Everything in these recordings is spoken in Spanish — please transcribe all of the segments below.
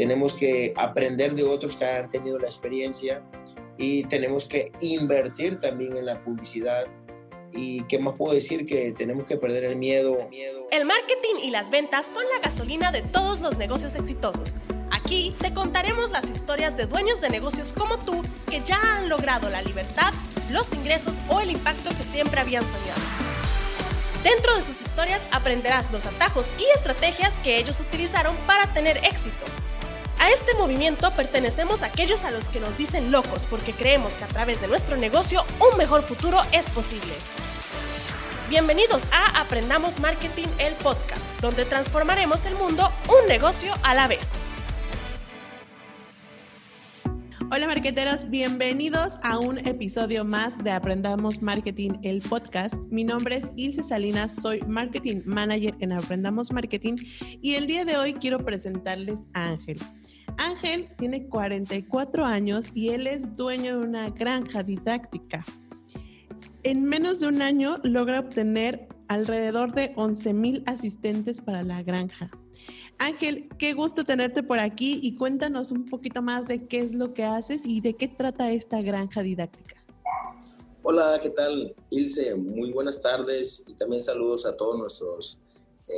tenemos que aprender de otros que han tenido la experiencia y tenemos que invertir también en la publicidad. ¿Y qué más puedo decir? Que tenemos que perder el miedo. El marketing y las ventas son la gasolina de todos los negocios exitosos. Aquí te contaremos las historias de dueños de negocios como tú que ya han logrado la libertad, los ingresos o el impacto que siempre habían soñado. Dentro de sus historias aprenderás los atajos y estrategias que ellos utilizaron para tener éxito. A este movimiento pertenecemos a aquellos a los que nos dicen locos porque creemos que a través de nuestro negocio un mejor futuro es posible. Bienvenidos a Aprendamos Marketing, el podcast, donde transformaremos el mundo un negocio a la vez. Hola marqueteros, bienvenidos a un episodio más de Aprendamos Marketing, el podcast. Mi nombre es Ilse Salinas, soy Marketing Manager en Aprendamos Marketing y el día de hoy quiero presentarles a Ángel. Ángel tiene 44 años y él es dueño de una granja didáctica. En menos de un año logra obtener alrededor de 11 mil asistentes para la granja. Ángel, qué gusto tenerte por aquí y cuéntanos un poquito más de qué es lo que haces y de qué trata esta granja didáctica. Hola, ¿qué tal, Ilse? Muy buenas tardes y también saludos a todos nuestros, eh,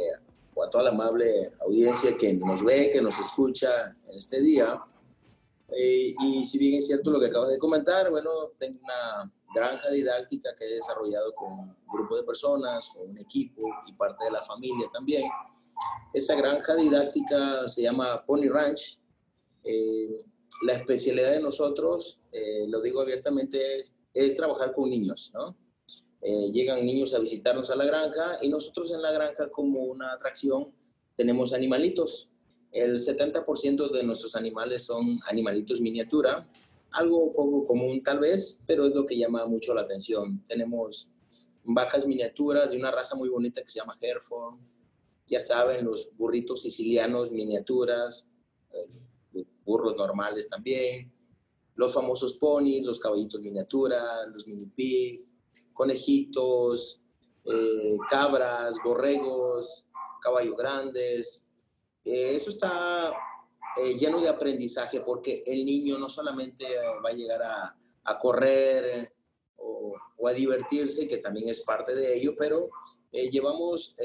o a toda la amable audiencia que nos ve, que nos escucha en este día. Eh, y si bien es cierto lo que acabas de comentar, bueno, tengo una granja didáctica que he desarrollado con un grupo de personas, con un equipo y parte de la familia también esta granja didáctica se llama Pony Ranch. Eh, la especialidad de nosotros, eh, lo digo abiertamente, es, trabajar con niños, ¿no? Eh, llegan niños a visitarnos a la granja y nosotros en la granja como una atracción tenemos animalitos. El 70% de nuestros animales son animalitos miniatura, algo poco común tal vez, pero es lo que llama mucho la atención. Tenemos vacas miniaturas de una raza muy bonita que se llama Hereford, ya saben, los burritos sicilianos miniaturas, los burros normales también, los famosos ponis, los caballitos miniatura, los mini pig, conejitos, eh, cabras, borregos, caballos grandes. Eh, eso está eh, lleno de aprendizaje porque el niño no solamente va a llegar a, correr o, o, a divertirse, que también es parte de ello, pero llevamos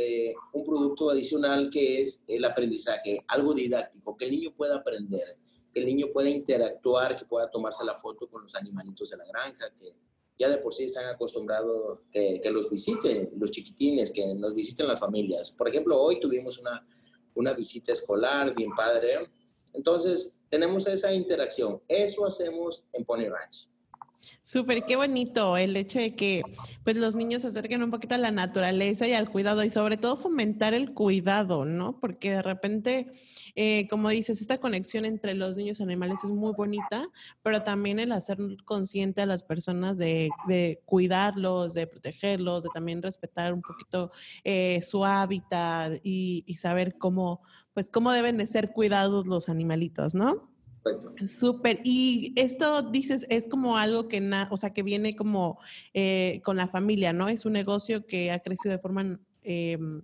un producto adicional que es el aprendizaje, algo didáctico, que el niño pueda aprender, que el niño pueda interactuar, que pueda tomarse la foto con los animalitos de la granja, que ya de por sí están acostumbrados que, que los visiten los chiquitines, que nos visiten las familias. Por ejemplo, hoy tuvimos una, una visita escolar bien padre. Entonces, tenemos esa interacción. Eso hacemos en Pony Ranch. Súper, qué bonito el hecho de que pues los niños se acerquen un poquito a la naturaleza y al cuidado y sobre todo fomentar el cuidado, ¿no? Porque de repente, eh, como dices, esta conexión entre los niños y animales es muy bonita, pero también el hacer consciente a las personas de, cuidarlos, de protegerlos, de también respetar un poquito eh, su hábitat y, y saber cómo, pues cómo deben de ser cuidados los animalitos, ¿no? Súper. Y esto dices, es como algo que, o sea, que viene como eh, con la familia, ¿no? Es un negocio que ha crecido de forma em,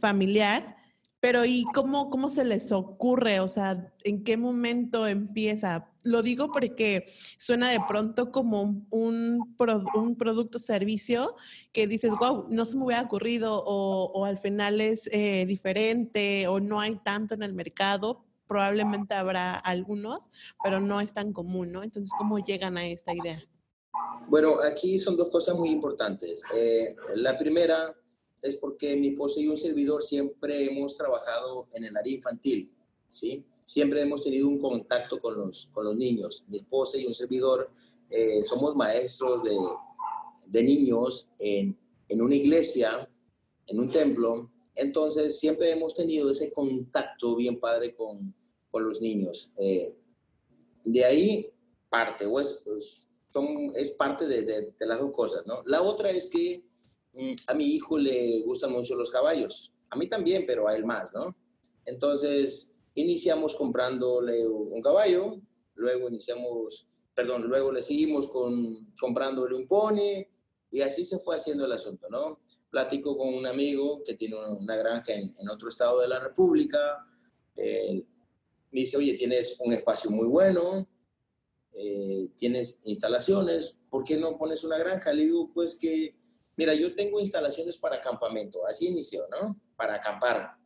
familiar. Pero ¿y cómo, cómo se les ocurre? O sea, ¿en qué momento empieza? Lo digo porque suena de pronto como un, un, producto servicio que dices, wow, no se me hubiera ocurrido o, o al final es eh, diferente o no hay tanto en el mercado, probablemente habrá algunos, pero no es tan común, ¿no? Entonces, ¿cómo llegan a esta idea? Bueno, aquí son dos cosas muy importantes. Eh, la primera es porque mi esposa y un servidor siempre hemos trabajado en el área infantil, ¿sí? Siempre hemos tenido un contacto con los, con los niños. Mi esposa y un servidor eh, somos maestros de, de niños en, en una iglesia, en un templo, entonces, siempre hemos tenido ese contacto bien padre con, con los niños. Eh, de ahí parte, o es, pues, son, es parte de, de, las dos cosas, ¿no? La otra es que mm, a mi hijo le gustan mucho los caballos, a mí también, pero a él más, ¿no? Entonces, iniciamos comprándole un caballo, luego iniciamos, perdón, luego le seguimos con, comprándole un pony, y así se fue haciendo el asunto, ¿no? Platico con un amigo que tiene una granja en, en otro estado de la República, me dice, oye, tienes un espacio muy bueno, eh, tienes instalaciones, ¿por qué no pones una granja? Le digo, pues que, mira, yo tengo instalaciones para campamento, así inició, ¿no? Para acampar,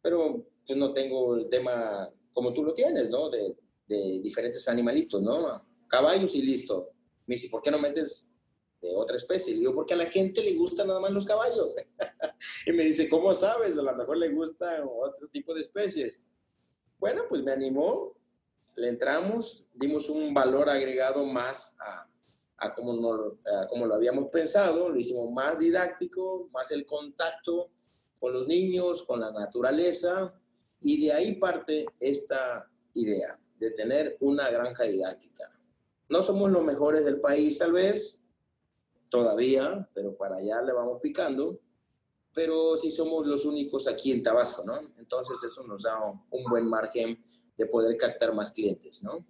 pero pues no tengo el tema como tú lo tienes, ¿no? De, de diferentes animalitos, ¿no? Caballos y listo. Me dice, ¿por qué no metes de otra especie? Le digo, porque a la gente le gustan nada más los caballos. y me dice, ¿cómo sabes? A lo mejor le gustan otro tipo de especies. Bueno, pues me animó, le entramos, dimos un valor agregado más a, como, como lo habíamos pensado, lo hicimos más didáctico, más el contacto con los niños, con la naturaleza, y de ahí parte esta idea de tener una granja didáctica. No somos los mejores del país tal vez, todavía, pero para allá le vamos picando, pero sí somos los únicos aquí en Tabasco, ¿no? Entonces eso nos da un buen margen de poder captar más clientes, ¿no?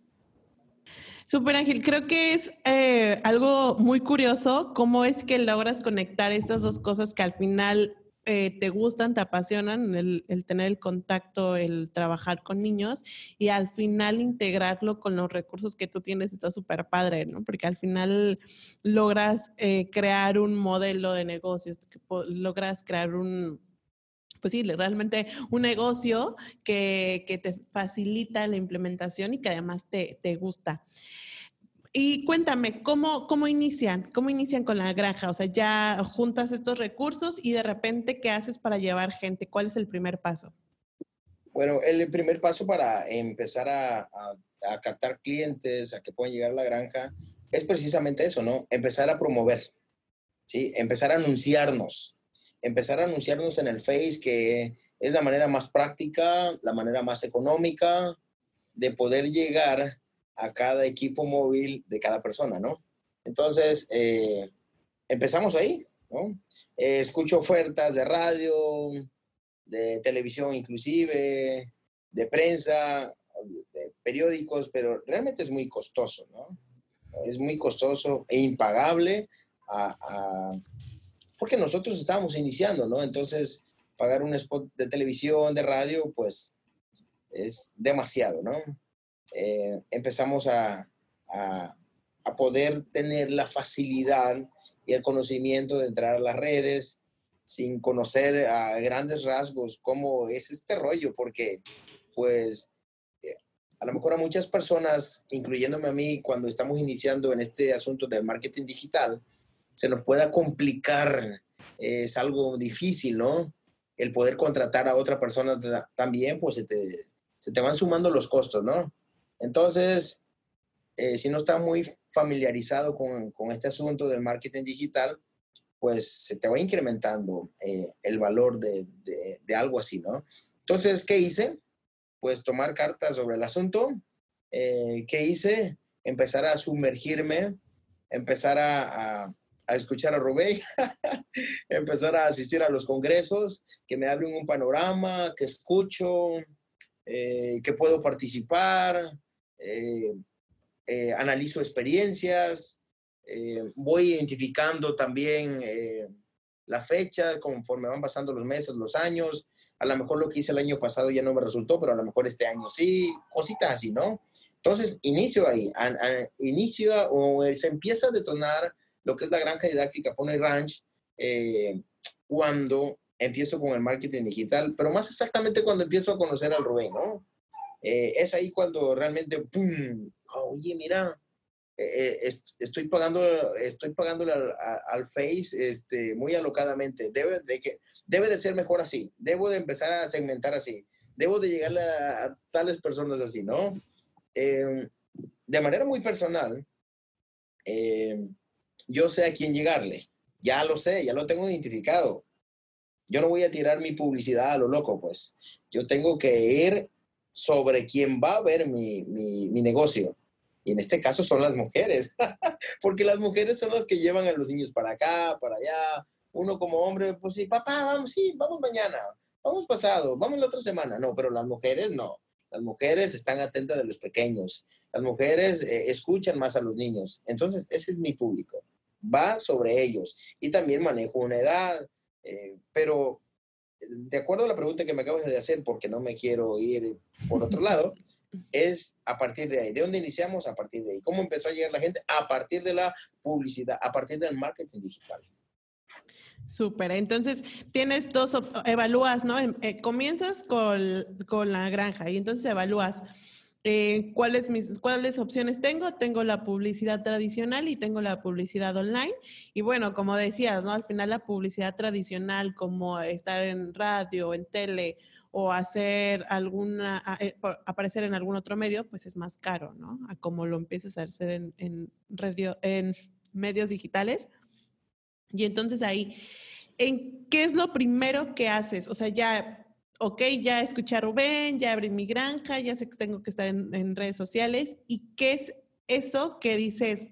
Súper Ángel, creo que es eh, algo muy curioso cómo es que logras conectar estas dos cosas que al final eh, te gustan, te apasionan, el, tener el contacto, el trabajar con niños y al final integrarlo con los recursos que tú tienes está súper padre, ¿no? Porque al final logras eh, crear un modelo de negocios, logras crear un, pues sí, realmente un negocio que, que, te facilita la implementación y que además te, te gusta. Y cuéntame, ¿cómo, ¿cómo inician? ¿Cómo inician con la granja? O sea, ya juntas estos recursos y de repente, ¿qué haces para llevar gente? ¿Cuál es el primer paso? Bueno, el primer paso para empezar a, a, captar clientes, a que puedan llegar a la granja, es precisamente eso, ¿no? Empezar a promover, ¿sí? Empezar a anunciarnos, empezar a anunciarnos en el Face, que es la manera más práctica, la manera más económica de poder llegar a cada equipo móvil de cada persona, ¿no? Entonces, eh, empezamos ahí, ¿no? Eh, escucho ofertas de radio, de televisión inclusive, de prensa, de periódicos, pero realmente es muy costoso, ¿no? Es muy costoso e impagable porque nosotros estábamos iniciando, ¿no? Entonces, pagar un spot de televisión, de radio, pues es demasiado, ¿no? Eh, empezamos a, a, poder tener la facilidad y el conocimiento de entrar a las redes sin conocer a grandes rasgos cómo es este rollo, porque pues eh, a lo mejor a muchas personas, incluyéndome a mí, cuando estamos iniciando en este asunto del marketing digital, se nos pueda complicar, es algo difícil, ¿no? El poder contratar a otra persona también, pues se te, se te van sumando los costos, ¿no? Entonces, eh, si no está muy familiarizado con, este asunto del marketing digital, pues se te va incrementando eh, el valor de, algo así, ¿no? Entonces, ¿qué hice? Pues tomar cartas sobre el asunto. Eh, ¿Qué hice? Empezar a sumergirme, empezar a escuchar a Rubén, empezar a asistir a los congresos, que me abren un panorama, que escucho, que puedo participar, eh, eh, analizo experiencias, eh, voy identificando también la fecha conforme van pasando los meses, los años. A lo mejor lo que hice el año pasado ya no me resultó, pero a lo mejor este año sí, cositas así, ¿no? Entonces, inicio ahí, inicio o se empieza a detonar lo que es la granja didáctica Pony Ranch cuando empiezo con el marketing digital, pero más exactamente cuando empiezo a conocer al Rubén, ¿no? Eh, es ahí cuando realmente, ¡pum! Oye, mira, eh, eh, estoy pagando, estoy pagándole al, Face este, muy alocadamente. Debe de, que, debe de ser mejor así. Debo de empezar a segmentar así. Debo de llegar a, tales personas así, ¿no? Em, de manera muy personal, em, yo sé a quién llegarle. Ya lo sé, ya lo tengo identificado. Yo no voy a tirar mi publicidad a lo loco, pues. Yo tengo que ir sobre quién va a ver mi, mi, negocio. Y en este caso son las mujeres, porque las mujeres son las que llevan a los niños para acá, para allá. Uno como hombre, pues sí, papá, vamos, sí, vamos mañana, vamos pasado, vamos la otra semana. No, pero las mujeres no. Las mujeres están atentas de los pequeños. Las mujeres eh, escuchan más a los niños. Entonces, ese es mi público. Va sobre ellos. Y también manejo una edad. Eh, pero de acuerdo a la pregunta que me acabas de hacer, porque no me quiero ir por otro lado, es a partir de ahí. ¿De dónde iniciamos? A partir de ahí. ¿Cómo empezó a llegar la gente? A partir de la publicidad, a partir del marketing digital. Súper, entonces tienes dos, evalúas, ¿no? Em, eh, comienzas con, con, la granja y entonces evalúas eh, ¿cuáles, mis, cuáles opciones tengo. Tengo la publicidad tradicional y tengo la publicidad online. Y bueno, como decías, ¿no? Al final la publicidad tradicional como estar en radio, en tele o hacer alguna, eh, aparecer en algún otro medio, pues es más caro, ¿no? A como lo empieces a hacer en, radio, en medios digitales. Y entonces ahí, ¿en qué es lo primero que haces? O sea, ya, ok, ya escuché a Rubén, ya abrí mi granja, ya sé que tengo que estar en, redes sociales. ¿Y qué es eso que dices,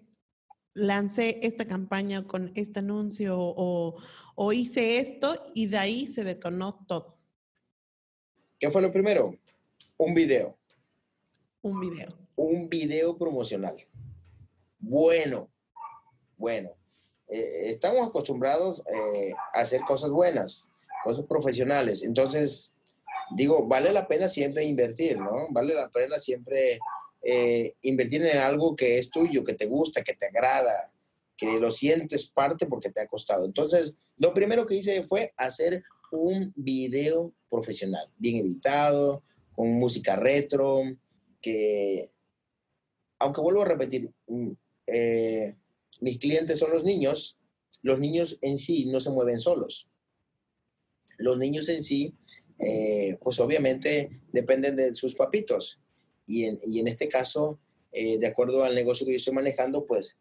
lancé esta campaña con este anuncio o, o hice esto y de ahí se detonó todo? ¿Qué fue lo primero? Un video. Un video. Un video promocional. Bueno, bueno. Eh, estamos acostumbrados eh, a hacer cosas buenas, cosas profesionales. Entonces, digo, vale la pena siempre invertir, ¿no? Vale la pena siempre eh, invertir en algo que es tuyo, que te gusta, que te agrada, que lo sientes parte porque te ha costado. Entonces, lo primero que hice fue hacer un video profesional, bien editado, con música retro, que, aunque vuelvo a repetir, mm, eh, mis clientes son los niños, los niños en sí no se mueven solos. Los niños en sí, eh, pues obviamente dependen de sus papitos. Y en, este caso, eh, de acuerdo al negocio que yo estoy manejando, pues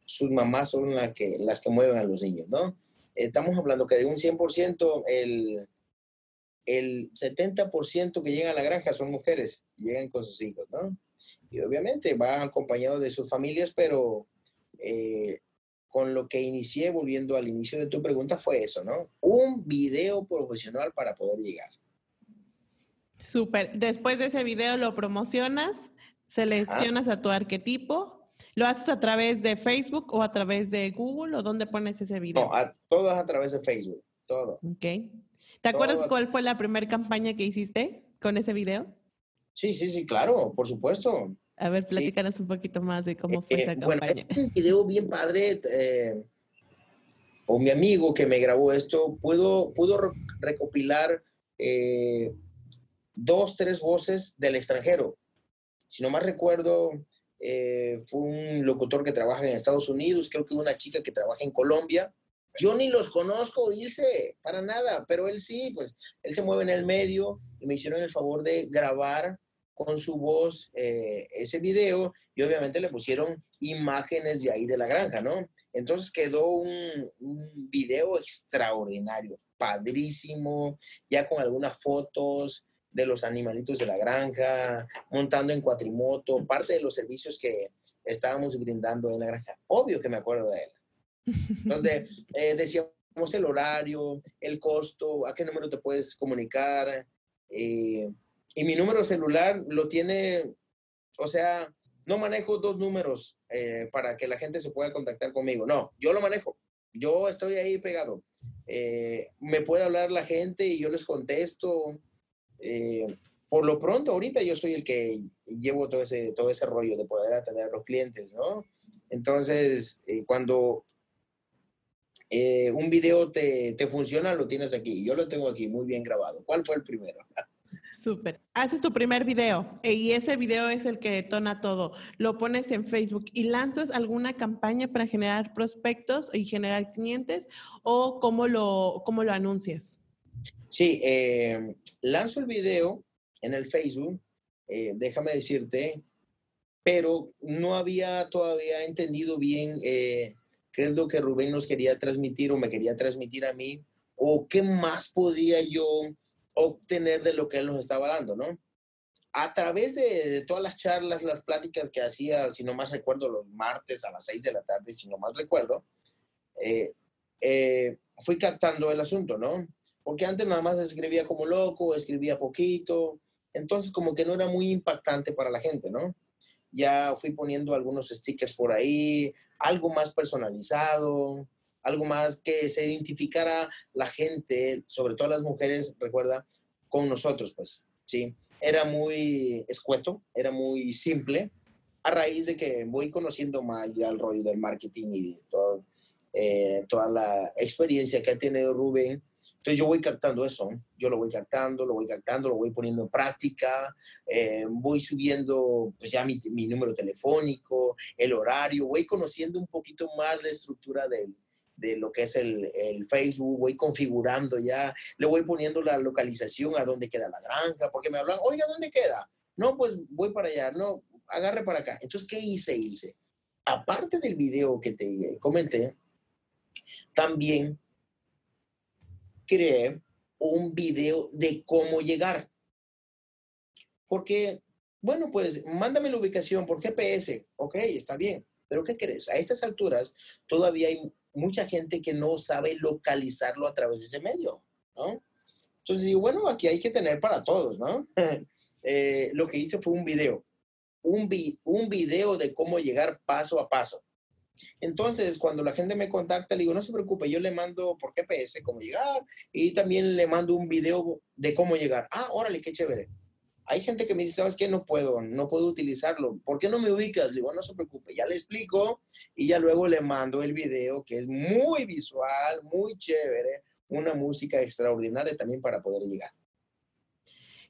sus mamás son las que, las que mueven a los niños, ¿no? estamos hablando que de un 100%, el, el 70% que llegan a la granja son mujeres, llegan con sus hijos, ¿no? Y obviamente van acompañados de sus familias, pero eh, con lo que inicié, volviendo al inicio de tu pregunta, fue eso, ¿no? Un video profesional para poder llegar. Súper. Después de ese video lo promocionas, seleccionas a tu arquetipo ¿Lo haces a través de Facebook o a través de Google o dónde pones ese video? No, a, todo es a través de Facebook, todo. Ok. ¿Te acuerdas cuál fue la primera campaña que hiciste con ese video? Sí, sí, sí, claro, por supuesto. A ver, platícanos un poquito más de cómo fue eh, esa campaña. Bueno, es un video bien padre. Eh, o mi amigo que me grabó esto pudo, pudo recopilar eh, dos, tres voces del extranjero. Si no más recuerdo, eh, fue un locutor que trabaja en Estados Unidos, creo que una chica que trabaja en Colombia. Yo ni los conozco, irse para nada, pero él sí, pues él se mueve en el medio y me hicieron el favor de grabar con su voz eh, ese video y obviamente le pusieron imágenes de ahí de la granja, ¿no? Entonces quedó un, video extraordinario, padrísimo, ya con algunas fotos, de los animalitos de la granja, montando en cuatrimoto, parte de los servicios que estábamos brindando en la granja. Obvio que me acuerdo de él. Donde eh, decíamos el horario, el costo, a qué número te puedes comunicar. Eh, y mi número celular lo tiene, o sea, no manejo dos números eh, para que la gente se pueda contactar conmigo. No, yo lo manejo. Yo estoy ahí pegado. me puede hablar la gente y yo les contesto. Eh, por lo pronto, ahorita yo soy el que llevo todo ese, todo ese rollo de poder atender a los clientes, ¿no? Entonces, eh, cuando eh, un video te, te, funciona, lo tienes aquí. Yo lo tengo aquí muy bien grabado. ¿Cuál fue el primero? Súper. Haces tu primer video y ese video es el que detona todo. Lo pones en Facebook y lanzas alguna campaña para generar prospectos y generar clientes o cómo lo, cómo lo anuncias. Sí, eh, lanzo el video en el Facebook, eh, déjame decirte, pero no había todavía entendido bien eh, qué es lo que Rubén nos quería transmitir o me quería transmitir a mí, o qué más podía yo obtener de lo que él nos estaba dando, ¿no? A través de, todas las charlas, las pláticas que hacía, si no más recuerdo, los martes a las seis de la tarde, si no más recuerdo, fui captando el asunto, ¿no? porque antes nada más escribía como loco, escribía poquito, entonces como que no era muy impactante para la gente, ¿no? Ya fui poniendo algunos stickers por ahí, algo más personalizado, algo más que se identificara la gente, sobre todo las mujeres, recuerda, con nosotros, pues, ¿sí? Era muy escueto, era muy simple, a raíz de que voy conociendo más ya el rollo del marketing y eh, toda la experiencia que ha tenido Rubén. Entonces yo voy captando eso, yo lo voy captando, lo voy captando, lo voy poniendo en práctica, eh, voy subiendo pues ya mi, mi, número telefónico, el horario, voy conociendo un poquito más la estructura del, de lo que es el, el, Facebook, voy configurando ya, le voy poniendo la localización a dónde queda la granja, porque me hablan, oiga, ¿dónde queda? No, pues voy para allá, no, agarre para acá. Entonces, ¿qué hice, Ilse? Aparte del video que te comenté, también creé un video de cómo llegar. Porque, bueno, pues mándame la ubicación por GPS. Ok, está bien. Pero ¿qué crees? A estas alturas todavía hay mucha gente que no sabe localizarlo a través de ese medio, ¿no? Entonces digo, bueno, aquí hay que tener para todos, ¿no? Eh, lo que hice fue un video, un, un video de cómo llegar paso a paso. Entonces, cuando la gente me contacta, le digo, no se preocupe, yo le mando por GPS cómo llegar y también le mando un video de cómo llegar. Ah, órale, qué chévere. Hay gente que me dice, ¿sabes qué? No puedo, no puedo utilizarlo. ¿Por qué no me ubicas? Le digo, no se preocupe, ya le explico y ya luego le mando el video que es muy visual, muy chévere, una música extraordinaria también para poder llegar.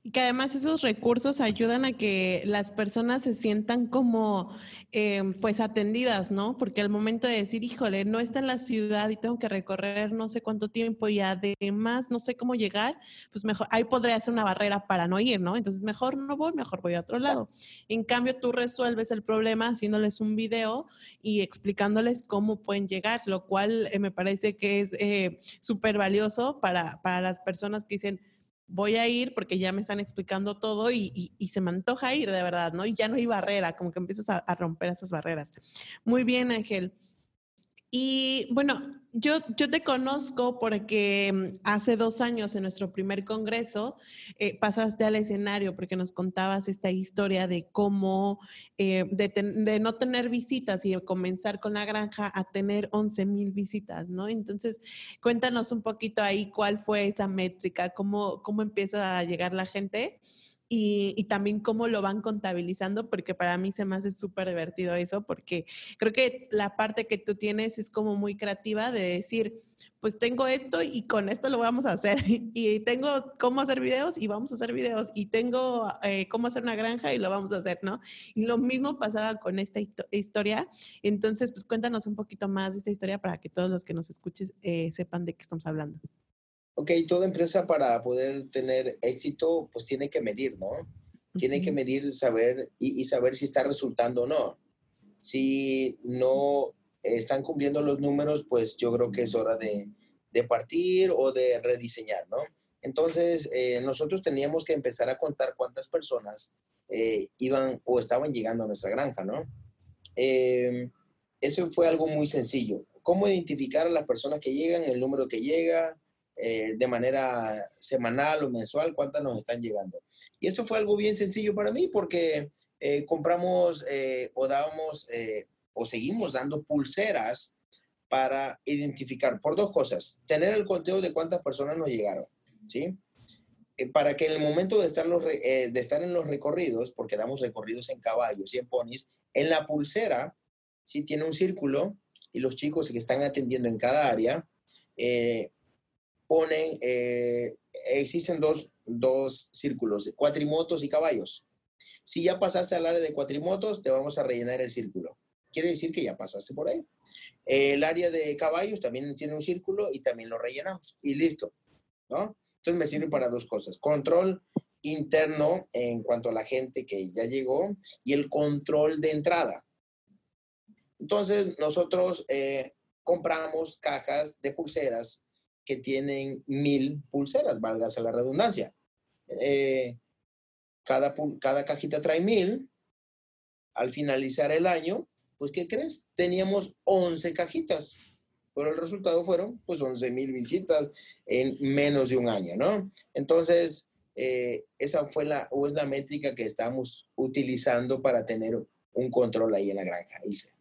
Y que además esos recursos ayudan a que las personas se sientan como em, pues atendidas, ¿no? Porque al momento de decir, híjole, no está en la ciudad y tengo que recorrer no sé cuánto tiempo y además no sé cómo llegar, pues mejor, ahí podría ser una barrera para no ir, ¿no? Entonces mejor no voy, mejor voy a otro lado. En cambio, tú resuelves el problema haciéndoles un video y explicándoles cómo pueden llegar, lo cual eh, me parece que es eh, súper valioso para, para las personas que dicen, voy a ir porque ya me están explicando todo y, se me antoja ir de verdad, ¿no? Y ya no hay barrera, como que empiezas a, a romper esas barreras. Muy bien, Ángel. Y bueno, yo, te conozco porque mm, hace dos años en nuestro primer congreso eh, pasaste al escenario porque nos contabas esta historia de cómo eh, de, no tener visitas y de comenzar con la granja a tener 11 mil visitas, ¿no? Entonces, cuéntanos un poquito ahí cuál fue esa métrica, cómo, cómo empieza a llegar la gente y, también cómo lo van contabilizando, porque para mí se me hace súper divertido eso, porque creo que la parte que tú tienes es como muy creativa de decir, pues tengo esto y con esto lo vamos a hacer, y tengo cómo hacer videos y vamos a hacer videos, y tengo eh, cómo hacer una granja y lo vamos a hacer, ¿no? Y lo mismo pasaba con esta historia, entonces pues cuéntanos un poquito más de esta historia para que todos los que nos escuches eh, sepan de qué estamos hablando ok, toda empresa para poder tener éxito, pues tiene que medir, ¿no? Tiene que medir, saber y, saber si está resultando o no. Si no están cumpliendo los números, pues yo creo que es hora de, de partir o de rediseñar, ¿no? Entonces, eh, nosotros teníamos que empezar a contar cuántas personas eh, iban o estaban llegando a nuestra granja, ¿no? Eh, eso fue algo muy sencillo. ¿Cómo identificar a las personas que llegan, el número que llega, eh, de manera semanal o mensual cuántas nos están llegando. Y esto fue algo bien sencillo para mí porque eh, compramos eh, o dábamos o seguimos dando pulseras para identificar por dos cosas. Tener el conteo de cuántas personas nos llegaron, ¿sí? para que en el momento de estar, los, de estar en los recorridos, porque damos recorridos en caballos y en ponis, en la pulsera, sí tiene un círculo y los chicos que están atendiendo en cada área ponen, eh, existen dos, dos círculos, cuatrimotos y caballos. Si ya pasaste al área de cuatrimotos, te vamos a rellenar el círculo. Quiere decir que ya pasaste por ahí. El área de caballos también tiene un círculo y también lo rellenamos. Y listo. ¿no? Entonces me sirve para dos cosas. Control interno en cuanto a la gente que ya llegó y el control de entrada. Entonces nosotros eh, compramos cajas de pulseras que tienen mil pulseras, válgase la redundancia. Eh, cada, cada cajita trae mil. Al finalizar el año, pues, ¿qué crees? Teníamos 11 cajitas, pero el resultado fueron, pues, 11 mil visitas en menos de un año, ¿no? Entonces, eh, esa fue la, o es la métrica que estamos utilizando para tener un control ahí en la granja, Ilse.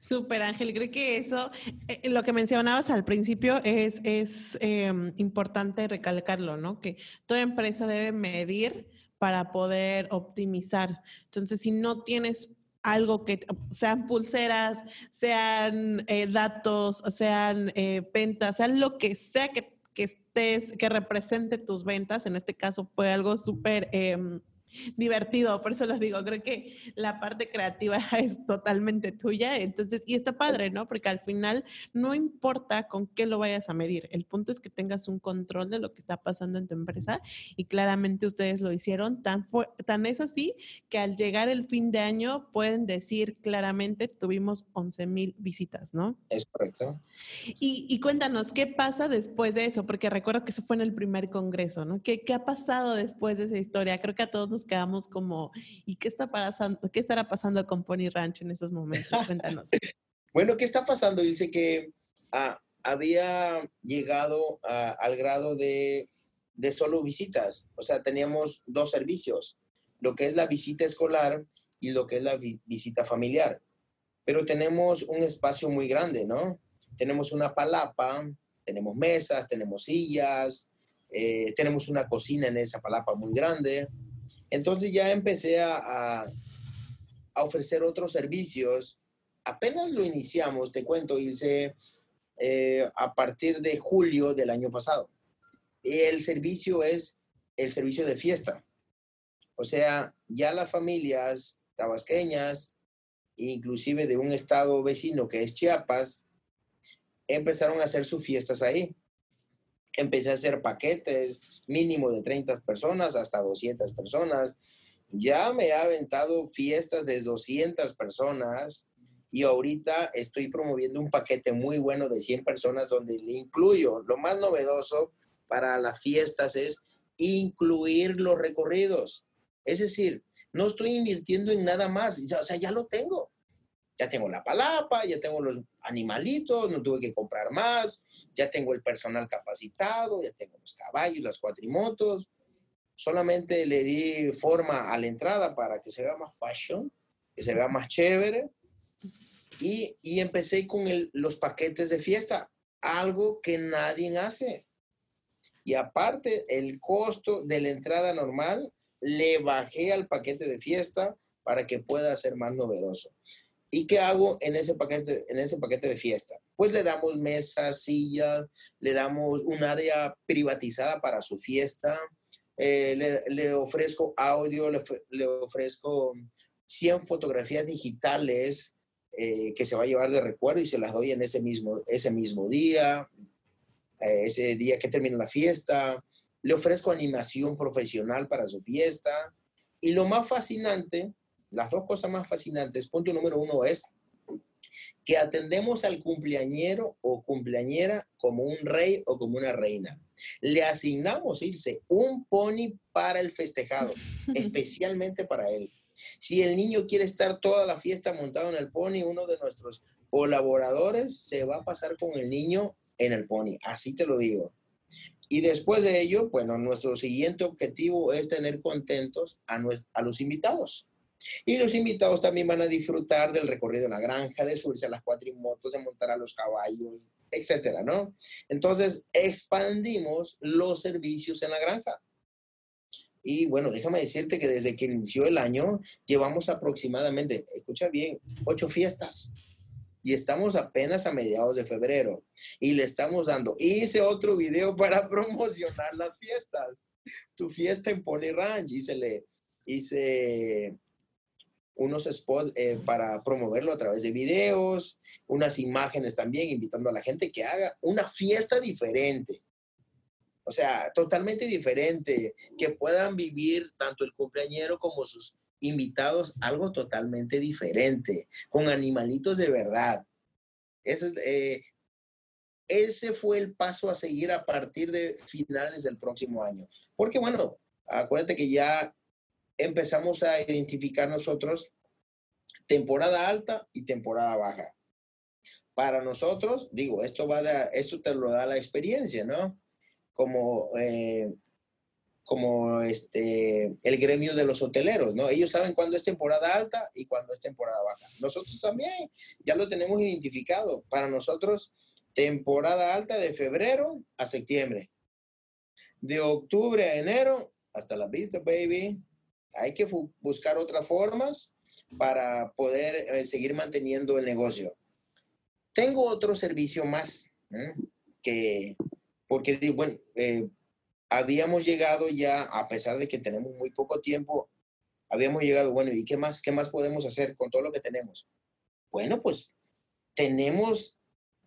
Súper Ángel, creo que eso, eh, lo que mencionabas al principio es, es em, importante recalcarlo, ¿no? Que toda empresa debe medir para poder optimizar. Entonces, si no tienes algo que sean pulseras, sean eh, datos, sean eh, ventas, sean lo que sea que, que, estés, que represente tus ventas, en este caso fue algo súper em, divertido, por eso les digo, creo que la parte creativa es totalmente tuya, entonces, y está padre, ¿no? Porque al final no importa con qué lo vayas a medir, el punto es que tengas un control de lo que está pasando en tu empresa y claramente ustedes lo hicieron, tan, tan es así que al llegar el fin de año pueden decir claramente tuvimos 11 mil visitas, ¿no? Es correcto. Y, y, cuéntanos, ¿qué pasa después de eso? Porque recuerdo que eso fue en el primer congreso, ¿no? ¿Qué, qué ha pasado después de esa historia? Creo que a todos nos quedamos como, ¿y qué está pasando? ¿Qué estará pasando con Pony Ranch en esos momentos? Cuéntanos. bueno, ¿qué está pasando? Dice que ah, había llegado al grado de, de solo visitas. O sea, teníamos dos servicios, lo que es la visita escolar y lo que es la visita familiar. Pero tenemos un espacio muy grande, ¿no? Tenemos una palapa, tenemos mesas, tenemos sillas, eh, tenemos una cocina en esa palapa muy grande. Entonces ya empecé a, a, ofrecer otros servicios. Apenas lo iniciamos, te cuento, hice eh, a partir de julio del año pasado. El servicio es el servicio de fiesta. O sea, ya las familias tabasqueñas, inclusive de un estado vecino que es Chiapas, empezaron a hacer sus fiestas ahí empecé a hacer paquetes mínimo de 30 personas hasta 200 personas. Ya me he aventado fiestas de 200 personas y ahorita estoy promoviendo un paquete muy bueno de 100 personas donde le incluyo, lo más novedoso para las fiestas es incluir los recorridos. Es decir, no estoy invirtiendo en nada más, o sea, ya lo tengo ya tengo la palapa, ya tengo los animalitos, no tuve que comprar más, ya tengo el personal capacitado, ya tengo los caballos, las cuatrimotos. Solamente le di forma a la entrada para que se vea más fashion, que se vea más chévere. Y, y empecé con los paquetes de fiesta, algo que nadie hace. Y aparte, el costo de la entrada normal, le bajé al paquete de fiesta para que pueda ser más novedoso. ¿Y qué hago en ese paquete, en ese paquete de fiesta? Pues le damos mesas, sillas, le damos un área privatizada para su fiesta, eh, le, ofrezco audio, le, ofrezco 100 fotografías digitales eh, que se va a llevar de recuerdo y se las doy en ese mismo, ese mismo día, eh, ese día que termina la fiesta. Le ofrezco animación profesional para su fiesta. Y lo más fascinante las dos cosas más fascinantes, punto número uno es que atendemos al cumpleañero o cumpleañera como un rey o como una reina. Le asignamos, irse un pony para el festejado, especialmente para él. Si el niño quiere estar toda la fiesta montado en el pony, uno de nuestros colaboradores se va a pasar con el niño en el pony, así te lo digo. Y después de ello, bueno, nuestro siguiente objetivo es tener contentos a, a los invitados. Y los invitados también van a disfrutar del recorrido en la granja, de subirse a las cuatrimotos, de montar a los caballos, etcétera, ¿no? Entonces, expandimos los servicios en la granja. Y bueno, déjame decirte que desde que inició el año llevamos aproximadamente, escucha bien, ocho fiestas. Y estamos apenas a mediados de febrero. Y le estamos dando. Hice otro video para promocionar las fiestas. Tu fiesta en Pony Ranch. Hice, hice unos spots eh, para promoverlo a través de videos, unas imágenes también, invitando a la gente que haga una fiesta diferente. O sea, totalmente diferente, que puedan vivir tanto el cumpleañero como sus invitados algo totalmente diferente, con animalitos de verdad. Ese, eh, ese fue el paso a seguir a partir de finales del próximo año. Porque bueno, acuérdate que ya empezamos a identificar nosotros temporada alta y temporada baja. Para nosotros, digo, esto, va esto te lo da la experiencia, ¿no? Como, eh, como este, el gremio de los hoteleros, ¿no? Ellos saben cuándo es temporada alta y cuándo es temporada baja. Nosotros también ya lo tenemos identificado. Para nosotros, temporada alta de febrero a septiembre. De octubre a enero, hasta la vista, baby. Hay que buscar otras formas para poder eh, seguir manteniendo el negocio. Tengo otro servicio más, que, porque, bueno, eh, habíamos llegado ya, a pesar de que tenemos muy poco tiempo, habíamos llegado, bueno, ¿y qué más, qué más podemos hacer con todo lo que tenemos? Bueno, pues tenemos,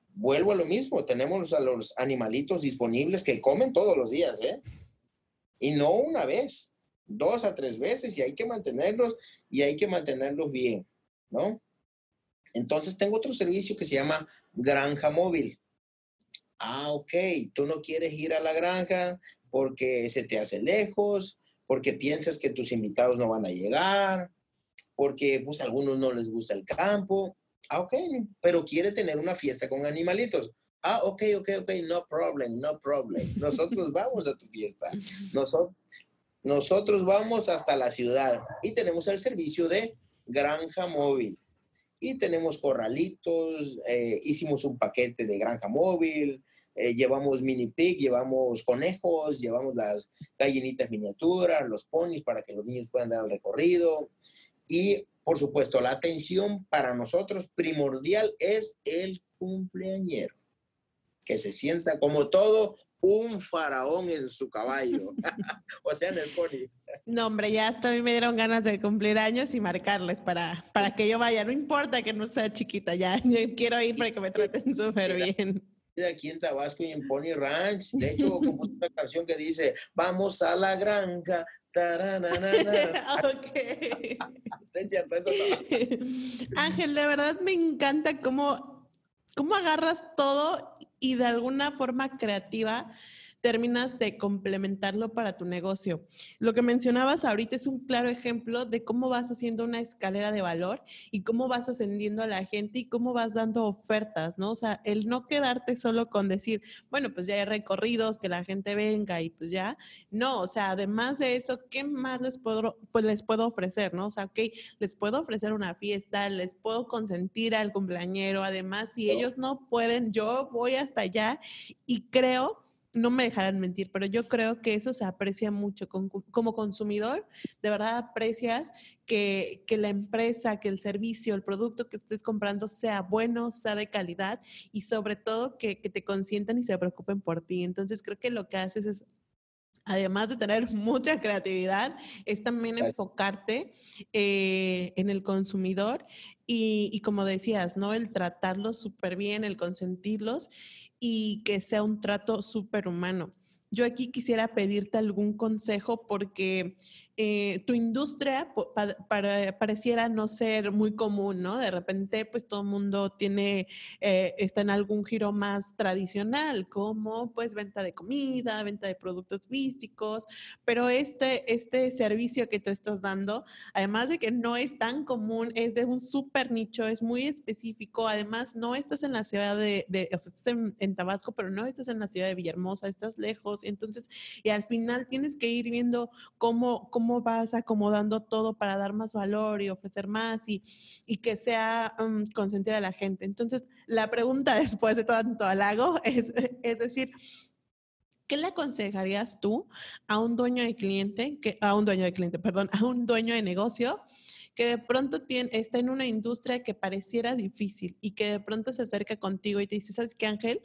vuelvo a lo mismo, tenemos a los animalitos disponibles que comen todos los días, ¿eh? Y no una vez, dos a tres veces, y hay que mantenerlos, y hay que mantenerlos bien, ¿no? Entonces tengo otro servicio que se llama Granja Móvil. Ah, ok, tú no quieres ir a la granja, porque se te hace lejos, porque piensas que tus invitados no van a llegar, porque pues a algunos no les gusta el campo. Ah, ok, pero quiere tener una fiesta con animalitos. Ah, ok, ok, ok, no problem, no problem. Nosotros vamos a tu fiesta. Nosotros, nosotros vamos hasta la ciudad y tenemos el servicio de granja móvil. Y tenemos corralitos, eh, hicimos un paquete de granja móvil, eh, llevamos mini pig, llevamos conejos, llevamos las gallinitas miniaturas, los ponis para que los niños puedan dar el recorrido. Y, por supuesto, la atención para nosotros primordial es el cumpleañero, que se sienta como todo un faraón en su caballo, o sea, en el pony. No, hombre, ya hasta a mí me dieron ganas de cumplir años y marcarles para, para que yo vaya. No importa que no sea chiquita, ya quiero ir para que me traten súper bien aquí en Tabasco y en Pony Ranch. De hecho, compuso una canción que dice, vamos a la granja. Ángel, de verdad me encanta cómo, cómo agarras todo y de alguna forma creativa terminas de complementarlo para tu negocio. Lo que mencionabas ahorita es un claro ejemplo de cómo vas haciendo una escalera de valor y cómo vas ascendiendo a la gente y cómo vas dando ofertas, ¿no? O sea, el no quedarte solo con decir, bueno, pues ya hay recorridos, que la gente venga y pues ya. No, o sea, además de eso, ¿qué más les puedo, pues les puedo ofrecer, ¿no? O sea, ok, les puedo ofrecer una fiesta, les puedo consentir al cumpleañero, además, si ellos no pueden, yo voy hasta allá y creo no me dejarán mentir, pero yo creo que eso se aprecia mucho. Como consumidor, de verdad aprecias que, la empresa, que el servicio, el producto que estés comprando sea bueno, sea de calidad y sobre todo que, te consientan y se preocupen por ti. Entonces creo que lo que haces es además de tener mucha creatividad, es también enfocarte eh, en el consumidor y, y, como decías, ¿no? El tratarlos súper bien, el consentirlos y que sea un trato súper humano. Yo aquí quisiera pedirte algún consejo porque eh, tu industria pareciera no ser muy común, ¿no? De repente, pues todo el mundo tiene, eh, está en algún giro más tradicional, como pues venta de comida, venta de productos físicos, pero este, este servicio que tú estás dando, además de que no es tan común, es de un súper nicho, es muy específico, además no estás en la ciudad de, o sea, estás en, en Tabasco, pero no estás en la ciudad de Villahermosa, estás lejos, entonces, y al final tienes que ir viendo cómo, cómo cómo vas acomodando todo para dar más valor y ofrecer más y, y que sea um, consentir a la gente. Entonces, la pregunta después de tanto halago es, es decir, ¿qué le aconsejarías tú a un dueño de cliente, que, a un dueño de cliente, perdón, a un dueño de negocio que de pronto tiene, está en una industria que pareciera difícil y que de pronto se acerca contigo y te dice, ¿sabes qué, Ángel?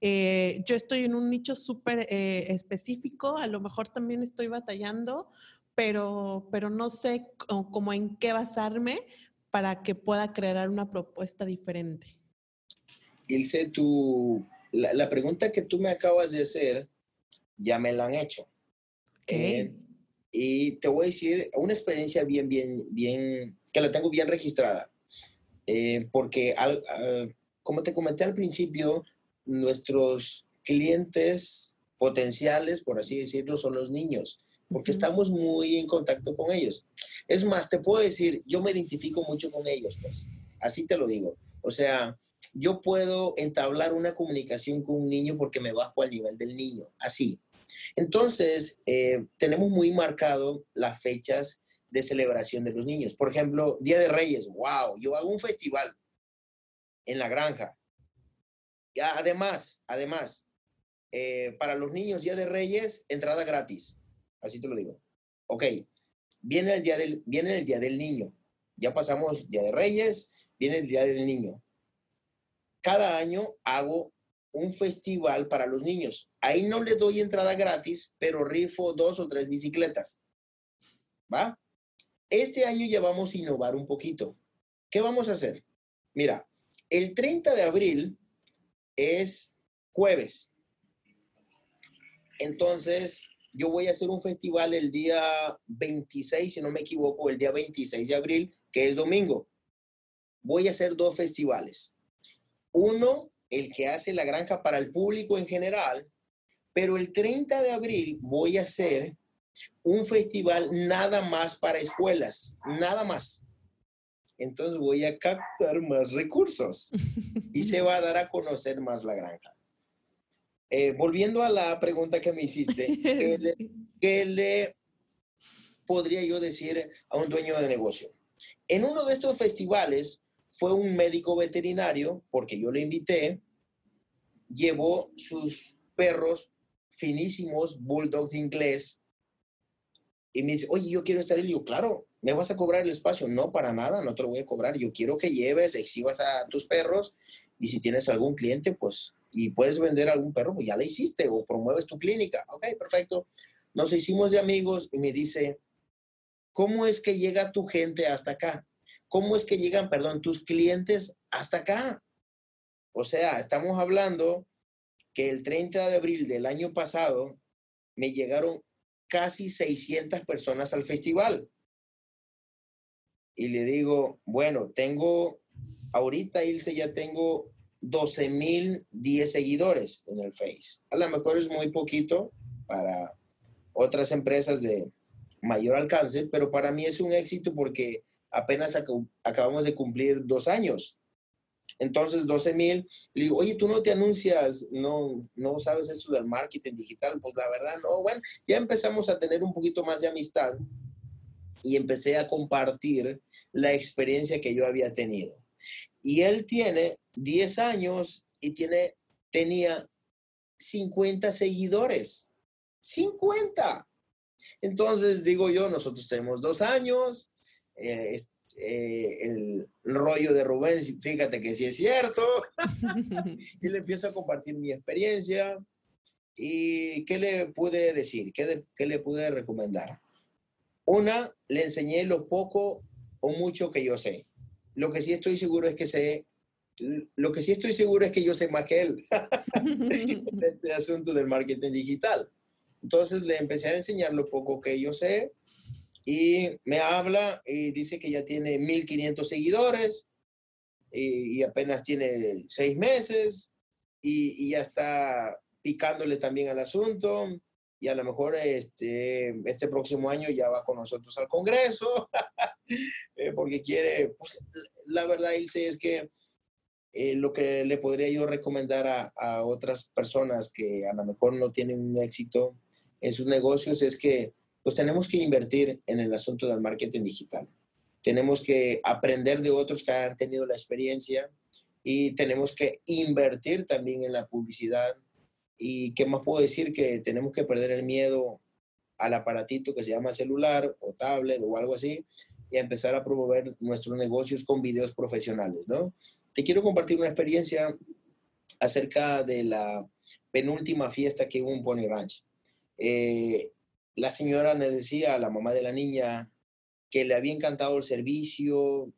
Eh, yo estoy en un nicho súper eh, específico, a lo mejor también estoy batallando, pero, pero no sé cómo en qué basarme para que pueda crear una propuesta diferente. Ilse, tú, la, pregunta que tú me acabas de hacer, ya me la han hecho. Eh, y te voy a decir una experiencia bien, bien, bien, que la tengo bien registrada. Eh, porque, al, como te comenté al principio, nuestros clientes potenciales, por así decirlo, son los niños porque estamos muy en contacto con ellos. Es más, te puedo decir, yo me identifico mucho con ellos, pues, así te lo digo. O sea, yo puedo entablar una comunicación con un niño porque me bajo al nivel del niño, así. Entonces, eh, tenemos muy marcado las fechas de celebración de los niños. Por ejemplo, Día de Reyes, wow, yo hago un festival en la granja. Además, además, eh, para los niños, Día de Reyes, entrada gratis. Así te lo digo. Ok, viene el día del, viene el día del niño. Ya pasamos Día de Reyes, viene el Día del Niño. Cada año hago un festival para los niños. Ahí no le doy entrada gratis, pero rifo dos o tres bicicletas. ¿Va? Este año ya vamos a innovar un poquito. ¿Qué vamos a hacer? Mira, el 30 de abril es jueves. Entonces, yo voy a hacer un festival el día 26, si no me equivoco, el día 26 de abril, que es domingo. Voy a hacer dos festivales. Uno, el que hace la granja para el público en general, pero el 30 de abril voy a hacer un festival nada más para escuelas, nada más. Entonces voy a captar más recursos y se va a dar a conocer más la granja. Eh, volviendo a la pregunta que me hiciste, ¿qué le, podría yo decir a un dueño de negocio? En uno de estos festivales fue un médico veterinario, porque yo le invité, llevó sus perros finísimos, bulldogs inglés, y me dice, oye, yo quiero estar. Y yo, claro, ¿me vas a cobrar el espacio? No, para nada, no te lo voy a cobrar. Yo quiero que lleves, exhibas a tus perros y si tienes algún cliente, pues y puedes vender algún perro, pues ya la hiciste o promueves tu clínica. Ok, perfecto. Nos hicimos de amigos y me dice, ¿cómo es que llega tu gente hasta acá? ¿Cómo es que llegan, perdón, tus clientes hasta acá? O sea, estamos hablando que el 30 de abril del año pasado me llegaron casi 600 personas al festival. Y le digo, bueno, tengo, ahorita Ilse ya tengo 12 mil 10 seguidores en el Face. A lo mejor es muy poquito para otras empresas de mayor alcance, pero para mí es un éxito porque apenas acabamos de cumplir dos años. Entonces, 12 mil, le digo, oye, tú no te anuncias, no, no sabes esto del marketing digital. Pues la verdad, no, bueno, ya empezamos a tener un poquito más de amistad y empecé a compartir la experiencia que yo había tenido. Y él tiene 10 años y tiene, tenía 50 seguidores. 50. Entonces, digo yo, nosotros tenemos dos años. Eh, eh, el rollo de Rubén, fíjate que sí es cierto. y le empiezo a compartir mi experiencia. ¿Y qué le pude decir? ¿Qué, ¿Qué le pude recomendar? Una, le enseñé lo poco o mucho que yo sé. Lo que sí estoy seguro es que sé lo que sí estoy seguro es que yo sé más que él de este asunto del marketing digital. Entonces le empecé a enseñar lo poco que yo sé y me habla y dice que ya tiene 1500 seguidores y, apenas tiene seis meses y, ya está picándole también al asunto y a lo mejor este, este próximo año ya va con nosotros al Congreso eh, porque quiere, pues la verdad, Ilse, es que eh, lo que le podría yo recomendar a, otras personas que a lo mejor no tienen un éxito en sus negocios es que pues tenemos que invertir en el asunto del marketing digital. Tenemos que aprender de otros que han tenido la experiencia y tenemos que invertir también en la publicidad. ¿Y qué más puedo decir? Que tenemos que perder el miedo al aparatito que se llama celular o tablet o algo así y empezar a promover nuestros negocios con videos profesionales, ¿no? Te quiero compartir una experiencia acerca de la penúltima fiesta que hubo en Pony Ranch. Eh, la señora le decía a la mamá de la niña que le había encantado el servicio.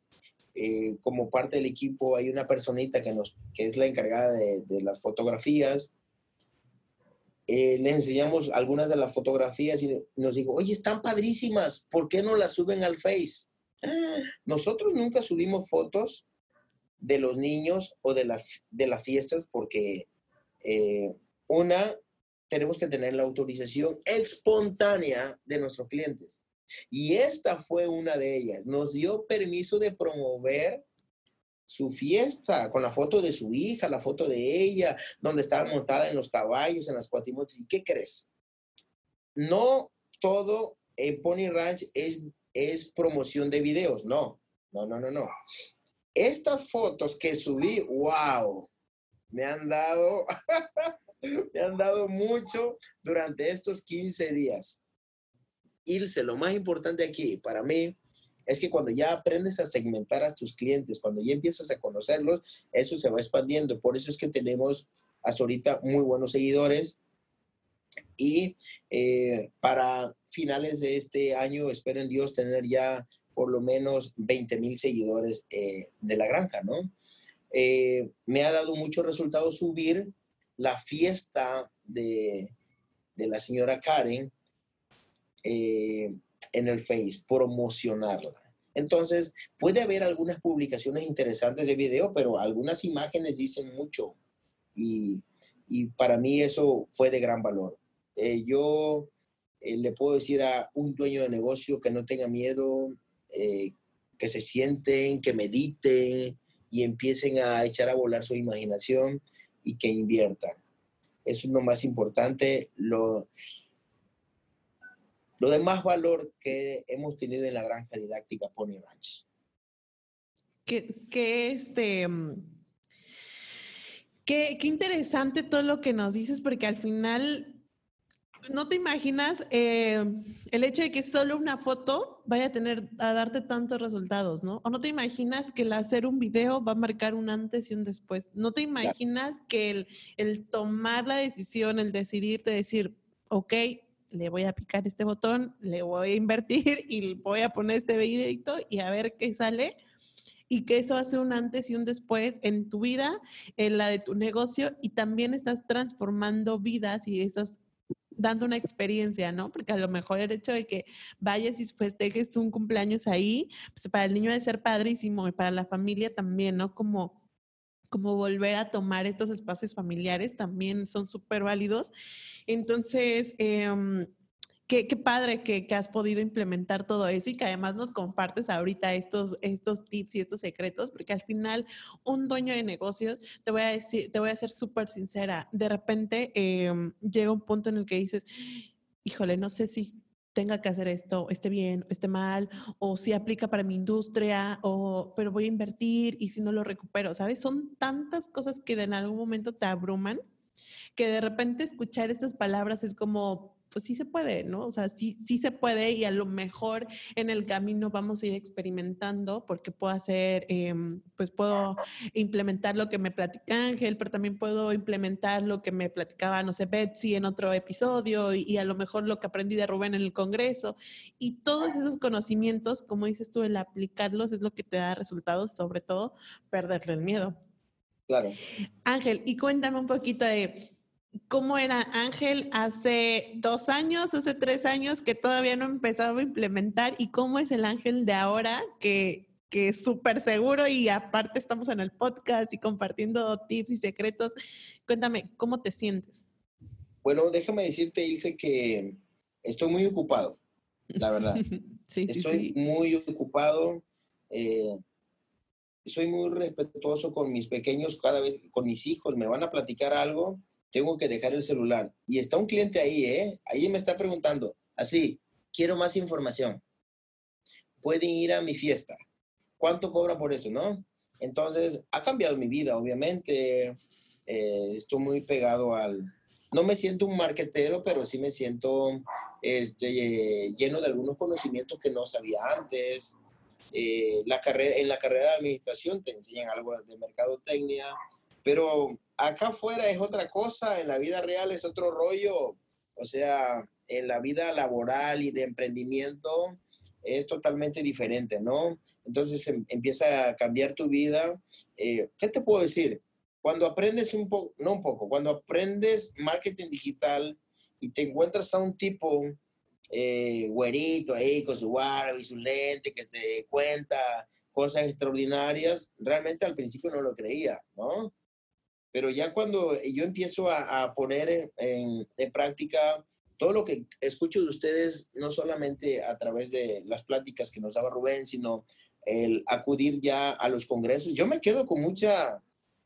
Eh, como parte del equipo hay una personita que, nos, es la encargada de, las fotografías. Eh, le enseñamos algunas de las fotografías y nos dijo, oye, están padrísimas, ¿por qué no las suben al Face? Ah, nosotros nunca subimos fotos de los niños o de, la, de las fiestas porque eh, una, tenemos que tener la autorización espontánea de nuestros clientes. Y esta fue una de ellas. Nos dio permiso de promover su fiesta con la foto de su hija, la foto de ella, donde estaba montada en los caballos, en las cuatrimotos. ¿Y qué crees? no todo en Pony Ranch es, es promoción de videos, no, no, no, no, no. Estas fotos que subí, wow, me han dado, me han dado mucho durante estos 15 días. Irse, lo más importante aquí para mí es que cuando ya aprendes a segmentar a tus clientes, cuando ya empiezas a conocerlos, eso se va expandiendo. Por eso es que tenemos hasta ahorita muy buenos seguidores. Y eh, para finales de este año, espero en Dios tener ya por lo menos 20 mil seguidores eh, de la granja, ¿no? Eh, me ha dado mucho resultado subir la fiesta de, de la señora Karen en el Face, promocionarla. Entonces, puede haber algunas publicaciones interesantes de video, pero algunas imágenes dicen mucho. Y, y para mí eso fue de gran valor. Eh, yo eh, le puedo decir a un dueño de negocio que no tenga miedo, eh, que se sienten, que mediten y empiecen a echar a volar su imaginación y que inviertan. Eso es lo más importante. Lo, lo de más valor que hemos tenido en la granja didáctica Pony Ranch. Que, que este, qué, qué, interesante todo lo que nos dices, porque al final no te imaginas eh, el hecho de que solo una foto vaya a tener a darte tantos resultados, ¿no? O no te imaginas que el hacer un video va a marcar un antes y un después. No te imaginas que el, el tomar la decisión, el decidirte decir, ok, le voy a picar este botón, le voy a invertir y voy a poner este videito y a ver qué sale. Y que eso hace un antes y un después en tu vida, en la de tu negocio, y también estás transformando vidas y estás dando una experiencia, ¿no? Porque a lo mejor el hecho de que vayas y festejes un cumpleaños ahí, pues para el niño debe ser padrísimo y para la familia también, ¿no? Como como volver a tomar estos espacios familiares también son súper válidos. Entonces, eh, Qué, padre que, has podido implementar todo eso y que además nos compartes ahorita estos, estos tips y estos secretos, porque al final un dueño de negocios, te voy a decir, te voy a ser súper sincera, de repente eh, llega un punto en el que dices, híjole, no sé si tenga que hacer esto, esté bien, esté mal, o si aplica para mi industria, o pero voy a invertir y si no lo recupero, ¿sabes? Son tantas cosas que en algún momento te abruman que de repente escuchar estas palabras es como, pues sí se puede, ¿no? O sea, sí, sí se puede y a lo mejor en el camino vamos a ir experimentando porque puedo hacer, eh, pues puedo implementar lo que me platica Ángel, pero también puedo implementar lo que me platicaba, no sé, Betsy en otro episodio y, y a lo mejor lo que aprendí de Rubén en el Congreso. Y todos esos conocimientos, como dices tú, el aplicarlos es lo que te da resultados, sobre todo perderle el miedo. Claro. Ángel, y cuéntame un poquito de cómo era Ángel hace dos años, hace tres años que todavía no empezaba a implementar y cómo es el Ángel de ahora que, que es súper seguro y aparte estamos en el podcast y compartiendo tips y secretos. Cuéntame, ¿cómo te sientes? Bueno, déjame decirte, Ilse, que estoy muy ocupado, la verdad. sí, estoy sí, sí. muy ocupado. Eh, soy muy respetuoso con mis pequeños, cada vez con mis hijos, me van a platicar algo tengo que dejar el celular. Y está un cliente ahí, ¿eh? Ahí me está preguntando, así, quiero más información. Pueden ir a mi fiesta. ¿Cuánto cobra por eso, no? Entonces, ha cambiado mi vida, obviamente. Eh, estoy muy pegado al... No me siento un marquetero, pero sí me siento este, lleno de algunos conocimientos que no sabía antes. Eh, la carrera, en la carrera de administración te enseñan algo de mercadotecnia, pero acá afuera es otra cosa, en la vida real es otro rollo, o sea, en la vida laboral y de emprendimiento es totalmente diferente, ¿no? Entonces em, empieza a cambiar tu vida. Eh, ¿Qué te puedo decir? Cuando aprendes un poco, no un poco, cuando aprendes marketing digital y te encuentras a un tipo eh, güerito ahí con su barba y su lente que te cuenta cosas extraordinarias, realmente al principio no lo creía, ¿no? Pero ya cuando yo empiezo a, poner en, en, práctica todo lo que escucho de ustedes, no solamente a través de las pláticas que nos daba Rubén, sino el acudir ya a los congresos, yo me quedo con mucha,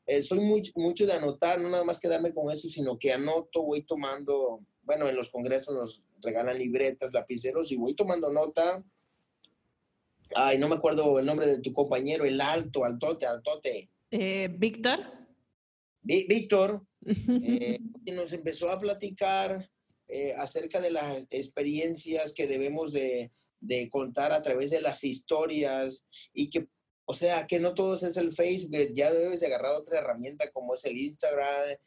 eh, soy muy, mucho de anotar, no nada más quedarme con eso, sino que anoto, voy tomando, bueno, en los congresos nos, regalan libretas, lapiceros y voy tomando nota. Ay, no me acuerdo el nombre de tu compañero, el alto, altote, altote. Eh, Víctor. Víctor, eh, nos empezó a platicar eh, acerca de las experiencias que debemos de, de, contar a través de las historias y que, o sea, que no todo es el Facebook, ya debes de agarrar otra herramienta como es el Instagram,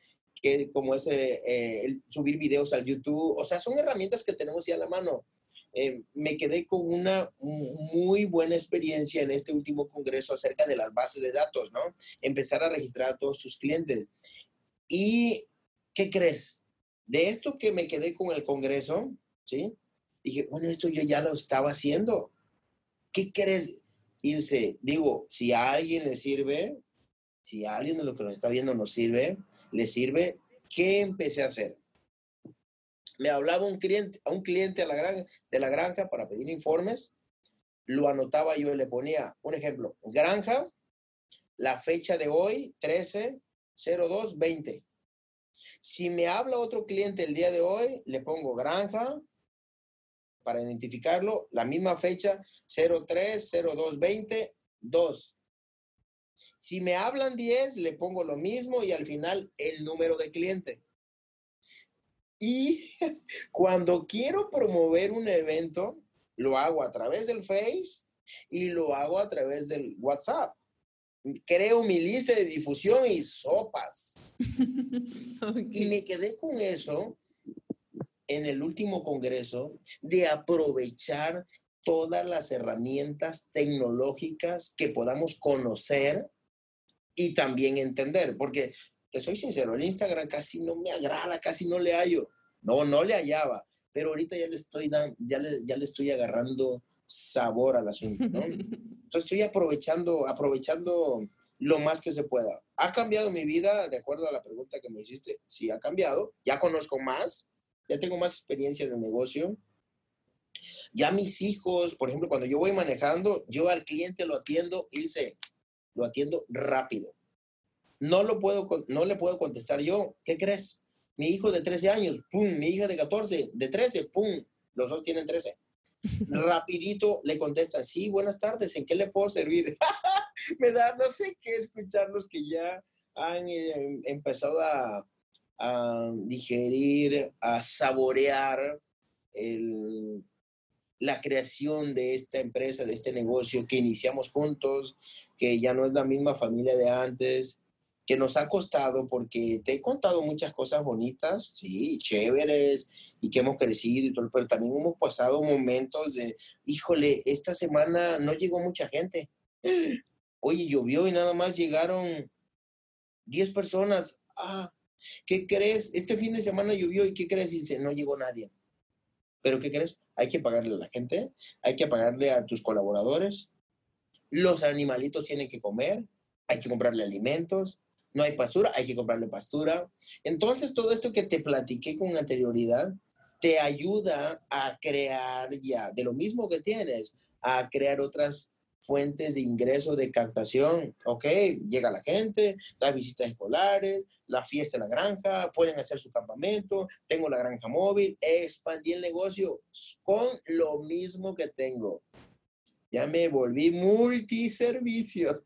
que como es eh, el subir videos al YouTube, o sea, son herramientas que tenemos ya a la mano. Me quedé con una muy buena experiencia en este último congreso acerca de las bases de datos, ¿no? Empezar a registrar a todos tus clientes. ¿Y qué crees? De esto que me quedé con el Congreso, ¿sí? Dije, bueno, esto yo ya lo estaba haciendo. ¿Qué crees? Irse, digo, si a alguien le sirve, si a alguien de lo que nos está viendo nos sirve, le sirve, ¿qué empecé a hacer? Me hablaba un cliente, a un cliente a la gran, de la granja para pedir informes, lo anotaba yo y le ponía un ejemplo, granja, la fecha de hoy, 13, 0220. Si me habla otro cliente el día de hoy, le pongo granja para identificarlo, la misma fecha 03 0220 2. Si me hablan 10, le pongo lo mismo y al final el número de cliente. Y cuando quiero promover un evento, lo hago a través del Face y lo hago a través del WhatsApp creo mi lista de difusión y sopas. Y me quedé con eso en el último congreso de aprovechar todas las herramientas tecnológicas que podamos conocer y también entender, porque te soy sincero, el Instagram casi no me agrada, casi no le hallo. No, no le hallaba, pero ahorita ya le estoy dando, ya le, ya le estoy agarrando sabor al asunto, ¿no? Entonces estoy aprovechando, aprovechando lo más que se pueda. ¿Ha cambiado mi vida de acuerdo a la pregunta que me hiciste? Sí, ha cambiado. Ya conozco más, ya tengo más experiencia en el negocio. Ya mis hijos, por ejemplo, cuando yo voy manejando, yo al cliente lo atiendo, irse, lo atiendo rápido. No, lo puedo, no le puedo contestar yo, ¿qué crees? Mi hijo de 13 años, pum, mi hija de 14, de 13, pum, los dos tienen 13 rapidito le contesta, sí, buenas tardes, ¿en qué le puedo servir? Me da no sé qué escuchar los que ya han eh, empezado a, digerir, a saborear la creación de esta empresa, de este negocio que iniciamos juntos, que ya no es la misma familia de antes, que nos ha costado, porque te he contado muchas cosas bonitas, sí, chéveres, y que hemos crecido y todo, pero también hemos pasado momentos de, híjole, esta semana no llegó mucha gente. Oye, llovió y nada más llegaron 10 personas. Ah, ¿qué crees? Este fin de semana llovió y ¿qué crees? Y no llegó nadie. Pero ¿qué crees? Hay que pagarle a la gente, hay que pagarle a tus colaboradores, los animalitos tienen que comer, hay que comprarle alimentos, no hay pastura, hay que comprarle pastura. Entonces, todo esto que te platiqué con anterioridad te ayuda a crear ya, de lo mismo que tienes, a crear otras fuentes de ingreso, de captación. Ok, llega la gente, las visitas escolares, la fiesta en la granja, pueden hacer su campamento, tengo la granja móvil, expandí el negocio con lo mismo que tengo ya me volví multiservicio.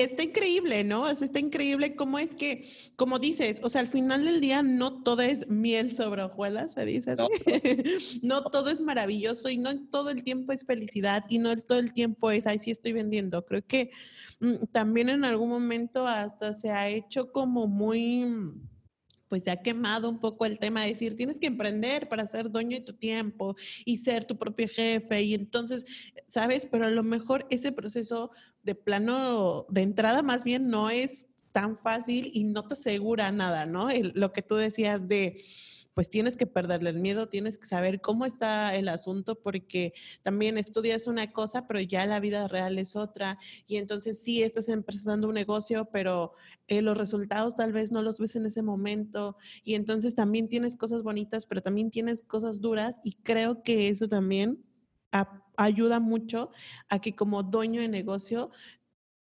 está increíble, ¿no? está increíble cómo es que, como dices, o sea, al final del día no todo es miel sobre hojuelas, se dice así. No. todo es maravilloso y no todo el tiempo es felicidad y no todo el tiempo es, ay, sí estoy vendiendo. Creo que mm, también en algún momento hasta se ha hecho como muy pues se ha quemado un poco el tema de decir, tienes que emprender para ser dueño de tu tiempo y ser tu propio jefe. Y entonces, ¿sabes? Pero a lo mejor ese proceso de plano, de entrada más bien no es tan fácil y no te asegura nada, ¿no? lo que tú decías de pues tienes que perderle el miedo, tienes que saber cómo está el asunto, porque también estudias una cosa, pero ya la vida real es otra. Y entonces sí estás empezando un negocio, pero eh, los resultados tal vez no los ves en ese momento. Y entonces también tienes cosas bonitas, pero también tienes cosas duras. Y creo que eso también ayuda mucho a que como dueño de negocio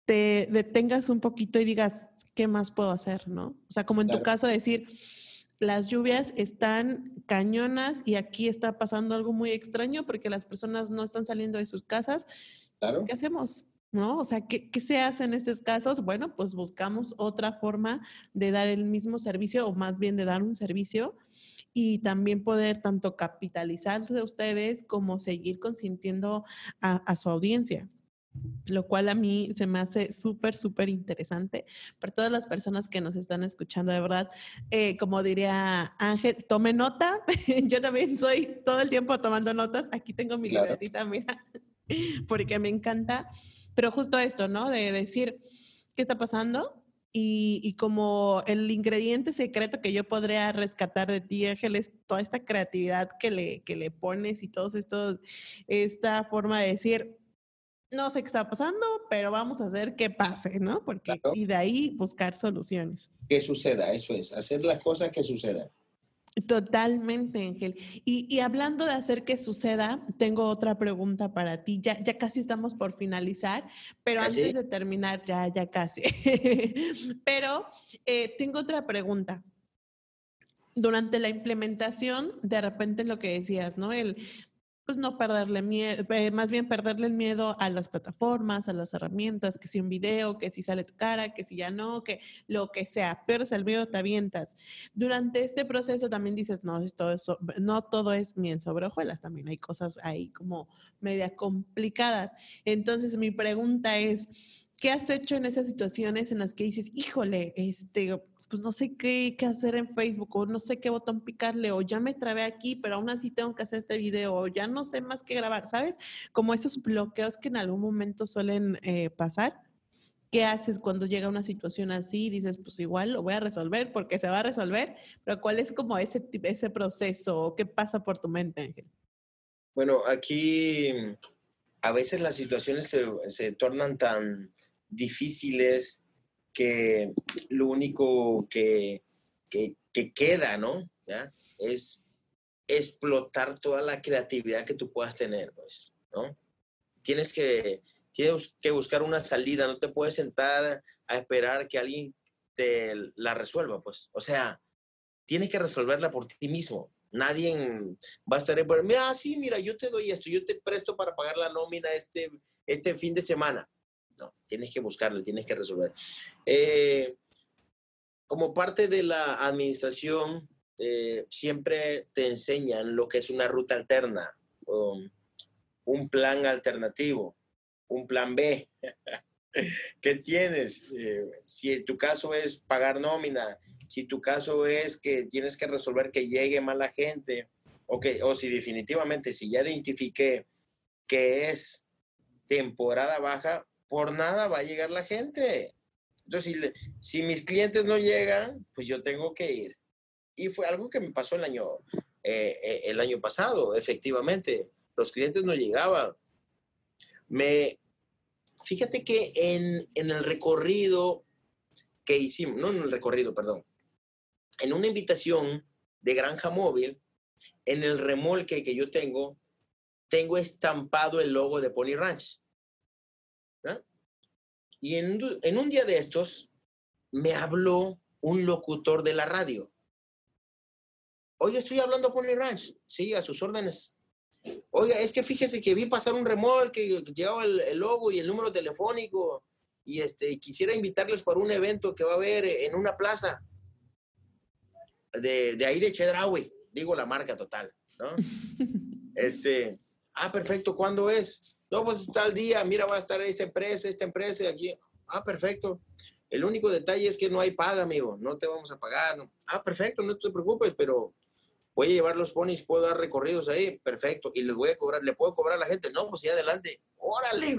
te detengas un poquito y digas, ¿qué más puedo hacer? ¿No? O sea, como en tu caso decir, las lluvias están cañonas y aquí está pasando algo muy extraño porque las personas no están saliendo de sus casas. Claro. ¿Qué hacemos? ¿No? O sea, ¿qué, ¿qué, se hace en estos casos? Bueno, pues buscamos otra forma de dar el mismo servicio o más bien de dar un servicio y también poder tanto capitalizar de ustedes como seguir consintiendo a, a su audiencia lo cual a mí se me hace súper, súper interesante. Para todas las personas que nos están escuchando, de verdad, eh, como diría Ángel, tome nota. Yo también soy todo el tiempo tomando notas. Aquí tengo mi claro. libretita, mira, porque me encanta. Pero justo esto, ¿no? De decir, ¿qué está pasando? Y, y, como el ingrediente secreto que yo podría rescatar de ti, Ángel, es toda esta creatividad que le, que le pones y todos estos, esta forma de decir, no sé qué está pasando, pero vamos a hacer que pase, ¿no? Porque claro. y de ahí buscar soluciones. Que suceda, eso es, hacer las cosas que sucedan. Totalmente, Ángel. Y, y, hablando de hacer que suceda, tengo otra pregunta para ti. Ya, ya casi estamos por finalizar, pero ¿Casi? antes de terminar, ya, ya casi. pero eh, tengo otra pregunta. Durante la implementación, de repente lo que decías, ¿no? El, pues no perderle miedo, eh, más bien perderle el miedo a las plataformas, a las herramientas, que si un video, que si sale tu cara, que si ya no, que lo que sea, pierdes el miedo, te avientas. Durante este proceso también dices, no, todo eso, no todo es miel sobre hojuelas, también hay cosas ahí como media complicadas. Entonces mi pregunta es, ¿qué has hecho en esas situaciones en las que dices, híjole, este, pues no sé qué, qué, hacer en Facebook o no sé qué botón picarle o ya me trabé aquí, pero aún así tengo que hacer este video o ya no sé más qué grabar, ¿sabes? Como esos bloqueos que en algún momento suelen eh, pasar. ¿Qué haces cuando llega una situación así? Dices, pues igual lo voy a resolver porque se va a resolver, pero ¿cuál es como ese, ese proceso? ¿Qué pasa por tu mente, Ángel? Bueno, aquí a veces las situaciones se, se tornan tan difíciles que lo único que, que, que queda, ¿no? ¿Ya? Es explotar toda la creatividad que tú puedas tener, pues, ¿no? Tienes que, tienes que buscar una salida, no te puedes sentar a esperar que alguien te la resuelva, pues. O sea, tienes que resolverla por ti mismo. Nadie va a estar ahí, mira, sí, mira, yo te doy esto, yo te presto para pagar la nómina este, este fin de semana. No, tienes que buscarlo, tienes que resolver. Eh, como parte de la administración, eh, siempre te enseñan lo que es una ruta alterna, um, un plan alternativo, un plan B. ¿Qué tienes? Eh, si tu caso es pagar nómina, si tu caso es que tienes que resolver que llegue más la gente, o, que, o si definitivamente, si ya identifiqué que es temporada baja, por nada va a llegar la gente. Entonces, si, si, mis clientes no llegan, pues yo tengo que ir. Y fue algo que me pasó el año, eh, eh, el año pasado, efectivamente. Los clientes no llegaban. Me, fíjate que en, en el recorrido que hicimos, no en el recorrido, perdón, en una invitación de granja móvil, en el remolque que yo tengo, tengo estampado el logo de Pony Ranch. Y en, en un día de estos me habló un locutor de la radio. Oiga, estoy hablando a Pony Ranch. Sí, a sus órdenes. Oiga, es que fíjese que vi pasar un remolque, llegaba el, el, logo y el número telefónico y este, quisiera invitarles para un evento que va a haber en una plaza de, de ahí de Chedraui, digo la marca total, ¿no? este, ah, perfecto, ¿cuándo es? No, pues está el día, mira, va a estar esta empresa, esta empresa, aquí. Ah, perfecto. El único detalle es que no hay paga, amigo, no te vamos a pagar. Ah, perfecto, no te preocupes, pero voy a llevar los ponis, puedo dar recorridos ahí, perfecto, y les voy a cobrar, le puedo cobrar a la gente. No, pues ya adelante, órale.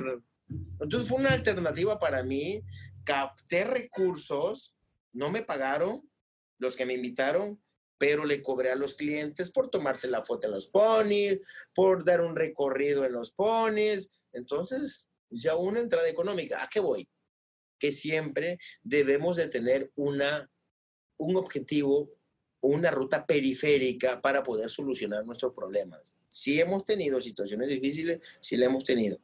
Entonces fue una alternativa para mí, capté recursos, no me pagaron los que me invitaron, pero le cobré a los clientes por tomarse la foto en los ponis, por dar un recorrido en los ponis. Entonces, ya una entrada económica. ¿A qué voy? Que siempre debemos de tener una, un objetivo, una ruta periférica para poder solucionar nuestros problemas. Si hemos tenido situaciones difíciles, sí la hemos tenido,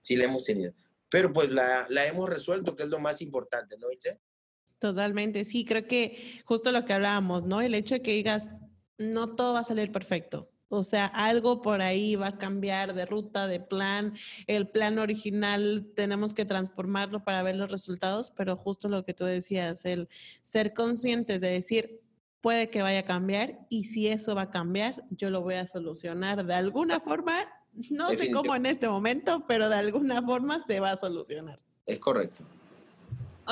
sí la hemos tenido. Pero pues la, la hemos resuelto, que es lo más importante, ¿no, Itze? Totalmente, sí, creo que justo lo que hablábamos, ¿no? El hecho de que digas, no todo va a salir perfecto. O sea, algo por ahí va a cambiar de ruta, de plan. El plan original tenemos que transformarlo para ver los resultados, pero justo lo que tú decías, el ser conscientes de decir, puede que vaya a cambiar y si eso va a cambiar, yo lo voy a solucionar de alguna forma. No sé cómo en este momento, pero de alguna forma se va a solucionar. Es correcto.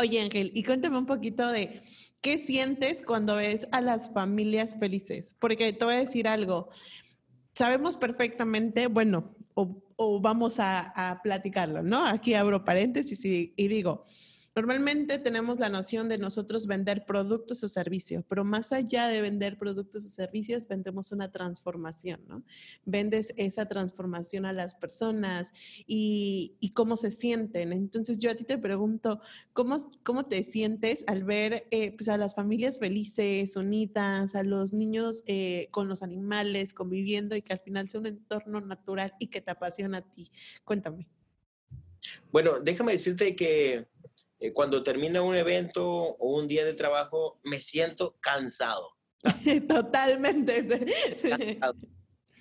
Oye, Ángel, y cuéntame un poquito de qué sientes cuando ves a las familias felices. Porque te voy a decir algo. Sabemos perfectamente, bueno, o, vamos a, platicarlo, ¿no? Aquí abro paréntesis y digo, Normalmente tenemos la noción de nosotros vender productos o servicios, pero más allá de vender productos o servicios, vendemos una transformación, ¿no? Vendes esa transformación a las personas y, cómo se sienten. Entonces yo a ti te pregunto, ¿cómo, cómo te sientes al ver eh, pues a las familias felices, unidas, a los niños eh, con los animales, conviviendo y que al final sea un entorno natural y que te apasiona a ti? Cuéntame. Bueno, déjame decirte que eh, cuando termina un evento o un día de trabajo, me siento cansado. Totalmente.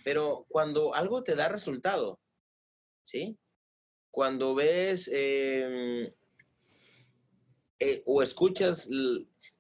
Pero cuando algo te da resultado, ¿sí? Cuando ves em, eh, o escuchas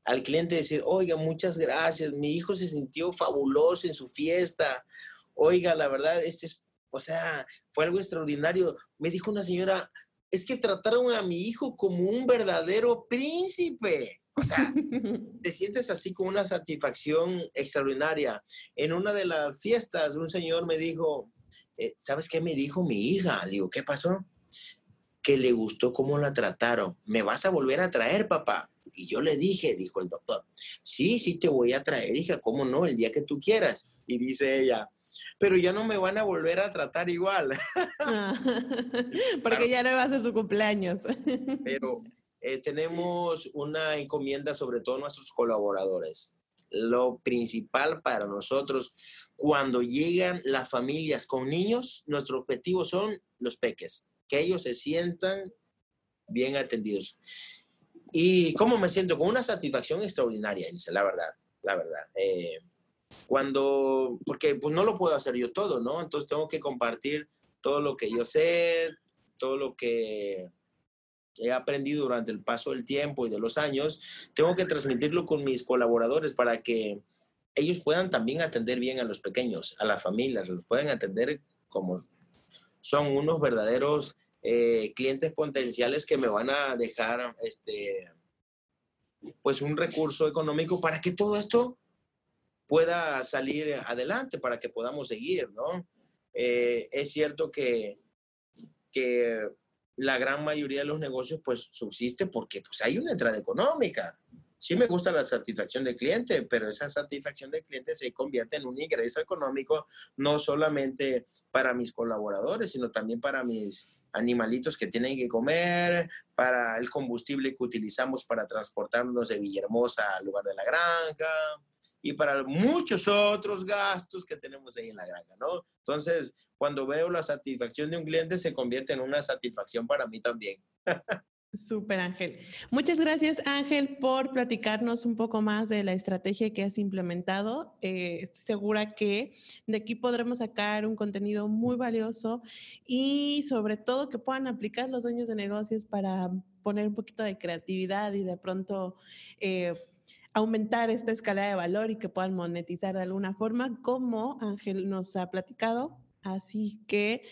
al cliente decir, oiga, muchas gracias, mi hijo se sintió fabuloso en su fiesta, oiga, la verdad, este es, o sea, fue algo extraordinario. Me dijo una señora, es que trataron a mi hijo como un verdadero príncipe. O sea, te sientes así con una satisfacción extraordinaria. En una de las fiestas, un señor me dijo, eh, ¿sabes qué me dijo mi hija? Le digo, ¿qué pasó? Que le gustó cómo la trataron. ¿Me vas a volver a traer, papá? Y yo le dije, dijo el doctor, sí, sí te voy a traer, hija, ¿cómo no? El día que tú quieras. Y dice ella, pero ya no me van a volver a tratar igual. Ah, porque ya no va a ser su cumpleaños. pero eh, tenemos una encomienda sobre todo nuestros colaboradores. Lo principal para nosotros, cuando llegan las familias con niños, nuestro objetivo son los peques, que ellos se sientan bien atendidos. ¿Y cómo me siento? Con una satisfacción extraordinaria, la verdad, la verdad. Eh, cuando, porque pues no lo puedo hacer yo todo, ¿no? Entonces tengo que compartir todo lo que yo sé, todo lo que he aprendido durante el paso del tiempo y de los años, tengo que transmitirlo con mis colaboradores para que ellos puedan también atender bien a los pequeños, a las familias, los pueden atender como son unos verdaderos eh, clientes potenciales que me van a dejar este pues un recurso económico para que todo esto pueda salir adelante, para que podamos seguir, ¿no? Eh, es cierto que, que la gran mayoría de los negocios pues subsiste porque pues hay una entrada económica. Sí me gusta la satisfacción del cliente, pero esa satisfacción del cliente se convierte en un ingreso económico no solamente para mis colaboradores, sino también para mis animalitos que tienen que comer, para el combustible que utilizamos para transportarnos de Villahermosa al lugar de la granja, y para muchos otros gastos que tenemos ahí en la granja, ¿no? Entonces, cuando veo la satisfacción de un cliente, se convierte en una satisfacción para mí también. Súper, Ángel. Muchas gracias, Ángel, por platicarnos un poco más de la estrategia que has implementado. Eh, estoy segura que de aquí podremos sacar un contenido muy valioso y sobre todo que puedan aplicar los dueños de negocios para poner un poquito de creatividad y de pronto... Eh, aumentar esta escala de valor y que puedan monetizar de alguna forma, como Ángel nos ha platicado. Así que,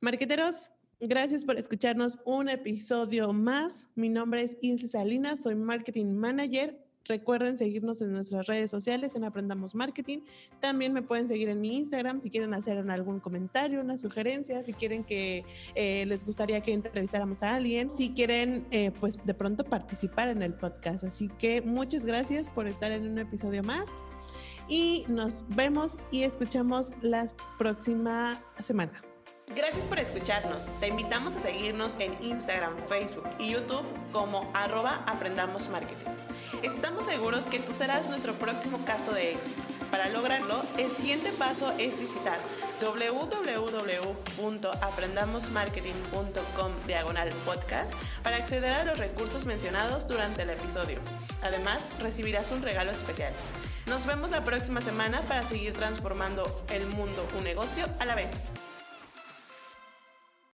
marqueteros, gracias por escucharnos un episodio más. Mi nombre es Ilse Salinas, soy Marketing Manager Recuerden seguirnos en nuestras redes sociales en Aprendamos Marketing. También me pueden seguir en mi Instagram si quieren hacer algún comentario, una sugerencia, si quieren que eh, les gustaría que entrevistáramos a alguien, si quieren eh, pues de pronto participar en el podcast. Así que muchas gracias por estar en un episodio más y nos vemos y escuchamos la próxima semana. Gracias por escucharnos. Te invitamos a seguirnos en Instagram, Facebook y YouTube como arroba aprendamos marketing. Estamos seguros que tú serás nuestro próximo caso de éxito. Para lograrlo, el siguiente paso es visitar www.aprendamosmarketing.com diagonal podcast para acceder a los recursos mencionados durante el episodio. Además, recibirás un regalo especial. Nos vemos la próxima semana para seguir transformando el mundo un negocio a la vez.